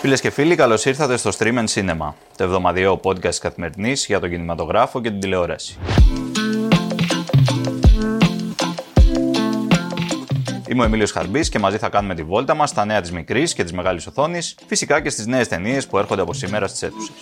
Φίλες και φίλοι, καλώς ήρθατε στο Stream and Cinema, το εβδομαδιαίο podcast καθημερινής για τον κινηματογράφο και την τηλεόραση. Είμαι ο Εμίλιος Χαρμπής και μαζί θα κάνουμε τη βόλτα μας στα νέα της μικρής και της μεγάλης οθόνης, φυσικά και στις νέες ταινίες που έρχονται από σήμερα στις αίθουσες.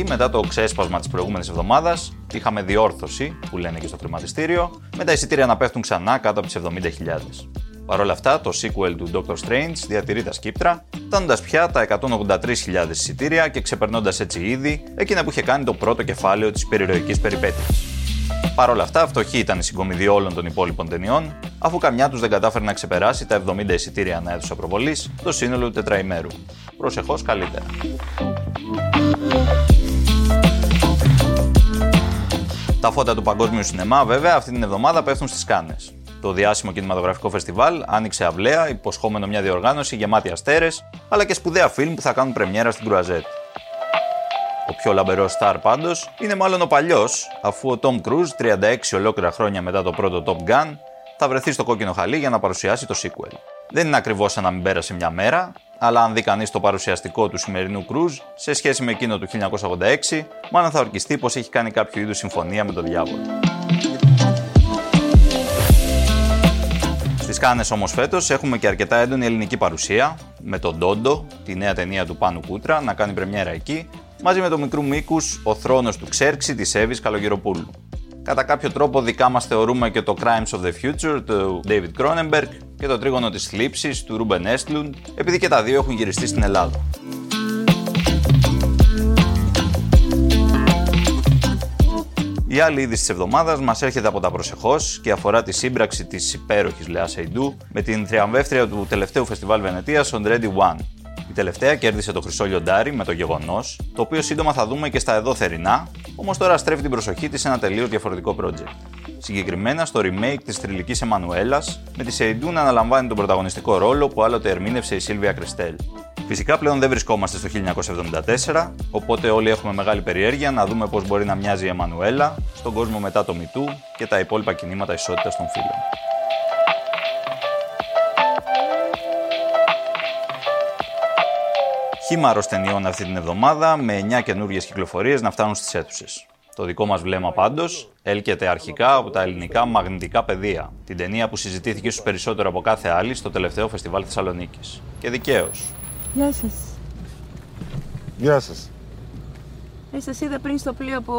Εκεί, μετά το ξέσπασμα της προηγούμενης εβδομάδας, είχαμε διόρθωση, που λένε και στο χρηματιστήριο, με τα εισιτήρια να πέφτουν ξανά κάτω από τις 70.000. Παρ' όλα αυτά, το sequel του Doctor Strange διατηρεί τα σκύπτρα, φτάνοντας πια τα 183.000 εισιτήρια και ξεπερνώντας έτσι ήδη εκείνα που είχε κάνει το πρώτο κεφάλαιο της περιρροϊκής περιπέτειας. Παρ' όλα αυτά, φτωχή ήταν η συγκομιδή όλων των υπόλοιπων ταινιών, αφού καμιά τους δεν κατάφερε να ξεπεράσει τα 70 εισιτήρια ανά αίθουσα προβολή το σύνολο του τετραημέρου. Προσεχώς καλύτερα. Τα φώτα του παγκόσμιου σινεμά, βέβαια, αυτή την εβδομάδα πέφτουν στις Κάνε. Το διάσημο κινηματογραφικό φεστιβάλ άνοιξε αυλαία, υποσχόμενο μια διοργάνωση γεμάτη αστέρες, αλλά και σπουδαία φιλμ που θα κάνουν πρεμιέρα στην Κρουαζέτ. Ο πιο λαμπερός στάρ πάντως είναι μάλλον ο παλιός, αφού ο Tom Cruise, 36 ολόκληρα χρόνια μετά το πρώτο Top Gun, θα βρεθεί στο κόκκινο χαλί για να παρουσιάσει το sequel. Δεν είναι ακριβώς σαν να μην πέρασε μια μέρα, αλλά αν δει κανείς το παρουσιαστικό του σημερινού Κρούζ σε σχέση με εκείνο του 1986, μάλλον θα ορκιστεί πως έχει κάνει κάποιο είδους συμφωνία με τον διάβολο. Στις Κάνες όμως φέτος έχουμε και αρκετά έντονη ελληνική παρουσία, με τον Ντόντο, τη νέα ταινία του Πάνου Κούτρα, να κάνει πρεμιέρα εκεί, μαζί με τον μικρού μήκους Ο Θρόνος του Ξέρξη της Εύης Καλογεροπούλου. Κατά κάποιο τρόπο δικά μας θεωρούμε και το Crimes of the Future του David Cronenberg και το τρίγωνο της θλίψης του Ruben Estlund, επειδή και τα δύο έχουν γυριστεί στην Ελλάδα. Η άλλη είδηση της εβδομάδας μας έρχεται από τα προσεχώς και αφορά τη σύμπραξη της υπέροχης Λεά Σεϊντού με την τριαμβεύτρια του τελευταίου φεστιβάλ Βενετίας, On Ready One. Η τελευταία κέρδισε το χρυσό λιοντάρι με το γεγονός, το οποίο σύντομα θα δούμε και στα εδώ θερινά, όμως τώρα στρέφει την προσοχή της σε ένα τελείως διαφορετικό project. Συγκεκριμένα στο remake της θρηλυκής Εμμανουέλας, με τη Σεϊντού να αναλαμβάνει τον πρωταγωνιστικό ρόλο που άλλοτε ερμήνευσε η Σίλβια Κριστέλ. Φυσικά πλέον δεν βρισκόμαστε στο 1974, οπότε όλοι έχουμε μεγάλη περιέργεια να δούμε πώς μπορεί να μοιάζει η Εμμανουέλα στον κόσμο μετά το Μητού και τα υπόλοιπα κινήματα ισότητας των φίλων. Χήμαρο ταινιών αυτή την εβδομάδα με 9 καινούργιες κυκλοφορίες να φτάνουν στις αίθουσες. Το δικό μας βλέμμα πάντως έλκεται αρχικά από τα ελληνικά μαγνητικά πεδία, την ταινία που συζητήθηκε ίσω περισσότερο από κάθε άλλη στο τελευταίο φεστιβάλ Θεσσαλονίκης. Και δικαίως. Γεια σας. Γεια σας. Ε, σας είδα πριν στο πλοίο που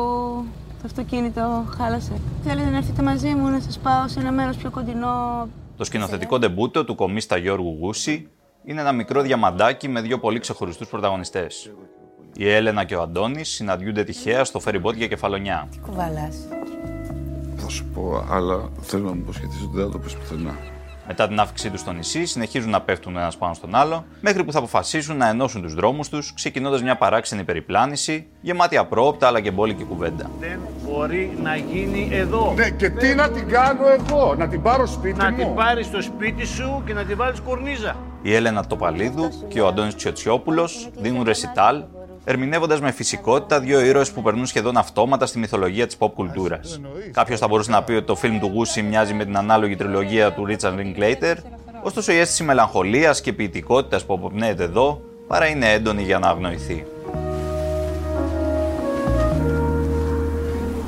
το αυτοκίνητο χάλασε. Θέλετε να έρθετε μαζί μου να σας πάω σε ένα μέρος πιο κοντινό. Το σκηνοθετικό ντεμπούτο του κομίστα Γιώργου Γούση είναι ένα μικρό διαμαντάκι με δύο πολύ ξεχωριστούς πρωταγωνιστές. Η Έλενα και ο Αντώνης συναντιούνται τυχαία στο φεριμπότ για κεφαλονιά. Τι κουβαλάς. Θα σου πω, αλλά θέλω να μου υποσχεθεί ότι δεν θα το πεις πουθενά. Μετά την αύξησή τους στο νησί, συνεχίζουν να πέφτουν ένας πάνω στον άλλο, μέχρι που θα αποφασίσουν να ενώσουν τους δρόμους τους, ξεκινώντας μια παράξενη περιπλάνηση, γεμάτη απρόοπτα αλλά και μπόλικη κουβέντα. Δεν μπορεί να γίνει εδώ. Ναι, και τι να την κάνω εγώ, να την πάρω σπίτι Να μου. την πάρεις στο σπίτι σου και να την βάλεις κορνίζα. Η Έλενα Τοπαλίδου και ο Αντώνης Τσιοτσιόπουλο δίνουν ρεσιτάλ, ερμηνεύοντας με φυσικότητα δύο ήρωες που περνούν σχεδόν αυτόματα στη μυθολογία της pop κουλτούρας. Κάποιος θα μπορούσε να πει ότι το φιλμ του Γούση μοιάζει με την ανάλογη τριλογία του Richard Linklater, ωστόσο η αίσθηση μελαγχολίας και ποιητικότητας που αποπνέεται εδώ παρά είναι έντονη για να αγνοηθεί.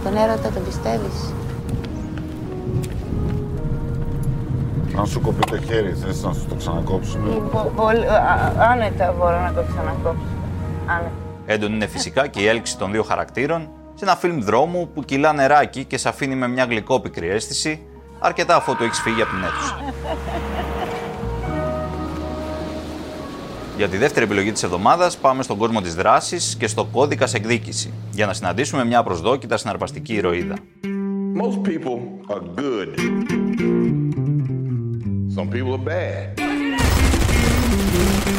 Τον έρωτα τον πιστεύεις; Αν σου κοπεί το χέρι, θες να σου το ξανακόψουμε. Άνετα μπορώ να το ξανακόψω. Άνετα. Έντονη είναι φυσικά και η έλξη των δύο χαρακτήρων σε ένα φιλμ δρόμου που κυλά νεράκι και σε αφήνει με μια γλυκόπικρη αίσθηση, αρκετά αφού το έχεις φύγει από την αίθουσα. Για τη δεύτερη επιλογή της εβδομάδας πάμε στον κόσμο της δράσης και στο κώδικα σε εκδίκηση, για να συναντήσουμε μια προσδόκητα συναρπαστική ηρωίδα. Most people are good. Some people are bad.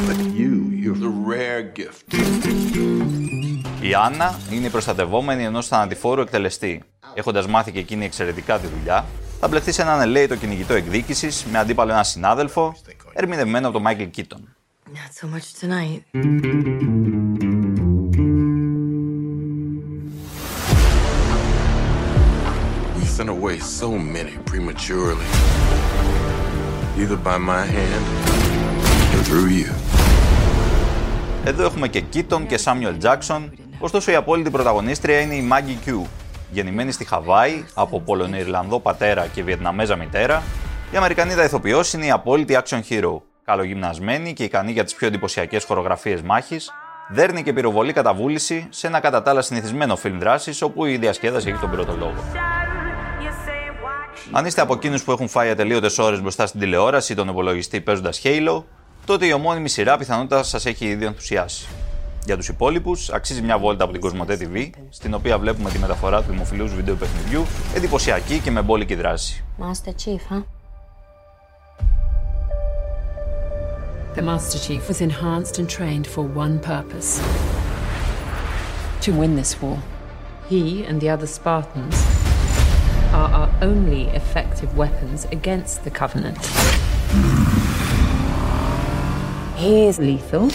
But you, you're the rare gift. Η Άννα είναι η προστατευόμενη ενός θανατηφόρου εκτελεστή. Έχοντας μάθει και εκείνη εξαιρετικά τη δουλειά, θα μπλεχθεί σε έναν ελέητο κυνηγητό εκδίκησης με αντίπαλο έναν συνάδελφο, ερμηνευμένο από τον Μάικλ Κίτον. Not so much tonight. sent away so many prematurely. Either by my hand or through you. Εδώ έχουμε και Keaton και Samuel Jackson, ωστόσο η απόλυτη πρωταγωνίστρια είναι η Maggie Q. Γεννημένη στη Χαβάη από Πολωνο-Ιρλανδό πατέρα και Βιετναμέζα μητέρα, η Αμερικανίδα ηθοποιός είναι η απόλυτη action hero. Καλογυμνασμένη και ικανή για τις πιο εντυπωσιακές χορογραφίες μάχης, δέρνει και πυροβολεί κατά βούληση σε ένα κατά τα άλλα συνηθισμένο φιλμ δράσης όπου η διασκέδαση έχει τον πρώτο λόγο. Αν είστε από εκείνους που έχουν φάει ατελείωτες ώρες μπροστά στην τηλεόραση ή τον υπολογιστή παίζοντας Halo, τότε η ομώνυμη σειρά πιθανότατα σας έχει ήδη ενθουσιάσει. Για τους υπόλοιπους, αξίζει μια βόλτα από την Κοσμοτέ TV, στην οποία βλέπουμε τη μεταφορά του δημοφιλούς βίντεο παιχνιδιού, εντυπωσιακή και με μπόλικη δράση. Master Chief, huh? The Master Chief was enhanced and trained for one purpose to win this war. He and the other Spartans are our only effective weapons against the Covenant. He is lethal,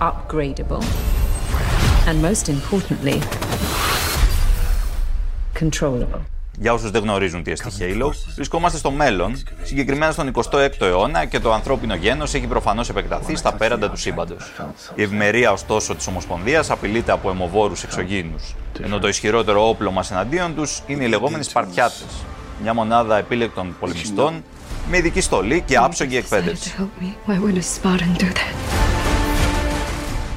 upgradable, and most importantly, controllable. Για όσους δεν γνωρίζουν τι εστί Halo, βρισκόμαστε στο μέλλον, συγκεκριμένα στον 26ο αιώνα και το ανθρώπινο γένος έχει προφανώς επεκταθεί στα πέραντα του σύμπαντος. Η ευημερία ωστόσο της Ομοσπονδίας απειλείται από αιμοβόρους εξωγήνου, ενώ το ισχυρότερο όπλο μας εναντίον τους είναι οι λεγόμενοι Σπαρτιάτες, μια μονάδα επίλεκτων πολεμιστών με ειδική στολή και άψογη εκπαίδευση.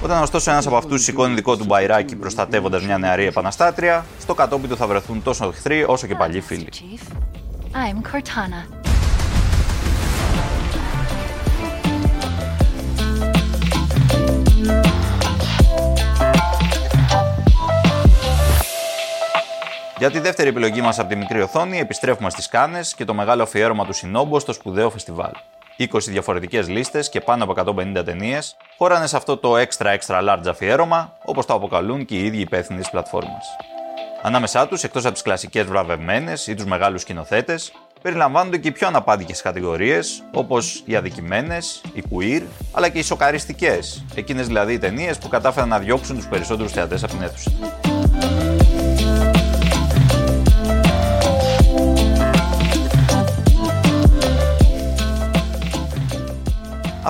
Όταν ωστόσο ένας από αυτούς σηκώνει δικό του μπαϊράκι προστατεύοντας μια νεαρή επαναστάτρια, στο κατόπι του θα βρεθούν τόσο εχθροί όσο και παλιοί φίλοι. Chief, I'm Cortana. Για τη δεύτερη επιλογή μας από τη μικρή οθόνη, επιστρέφουμε στις Κάνε και το μεγάλο αφιέρωμα του Σινόμπο στο σπουδαίο φεστιβάλ. 20 διαφορετικές λίστες και πάνω από 150 ταινίες χώρανε σε αυτό το extra extra large αφιέρωμα, όπως το αποκαλούν και οι ίδιοι υπεύθυνοι της πλατφόρμας. Ανάμεσά τους, εκτός από τις κλασικές βραβευμένες ή τους μεγάλους σκηνοθέτες, περιλαμβάνονται και οι πιο αναπάντικε κατηγορίες, όπως οι αδικημένες, οι queer, αλλά και οι σοκαριστικές, εκείνες δηλαδή οι ταινίες που κατάφεραν να διώξουν τους περισσότερους θεατές από την αίθουσα.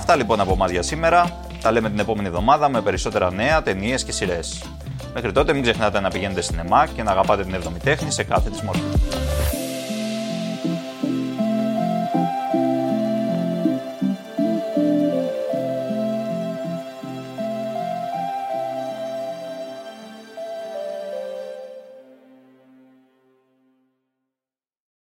Αυτά λοιπόν από εμάς για σήμερα. Τα λέμε την επόμενη εβδομάδα με περισσότερα νέα, ταινίες και σειρές. Μέχρι τότε μην ξεχνάτε να πηγαίνετε σινεμά και να αγαπάτε την εβδομή τέχνη σε κάθε της μορφή.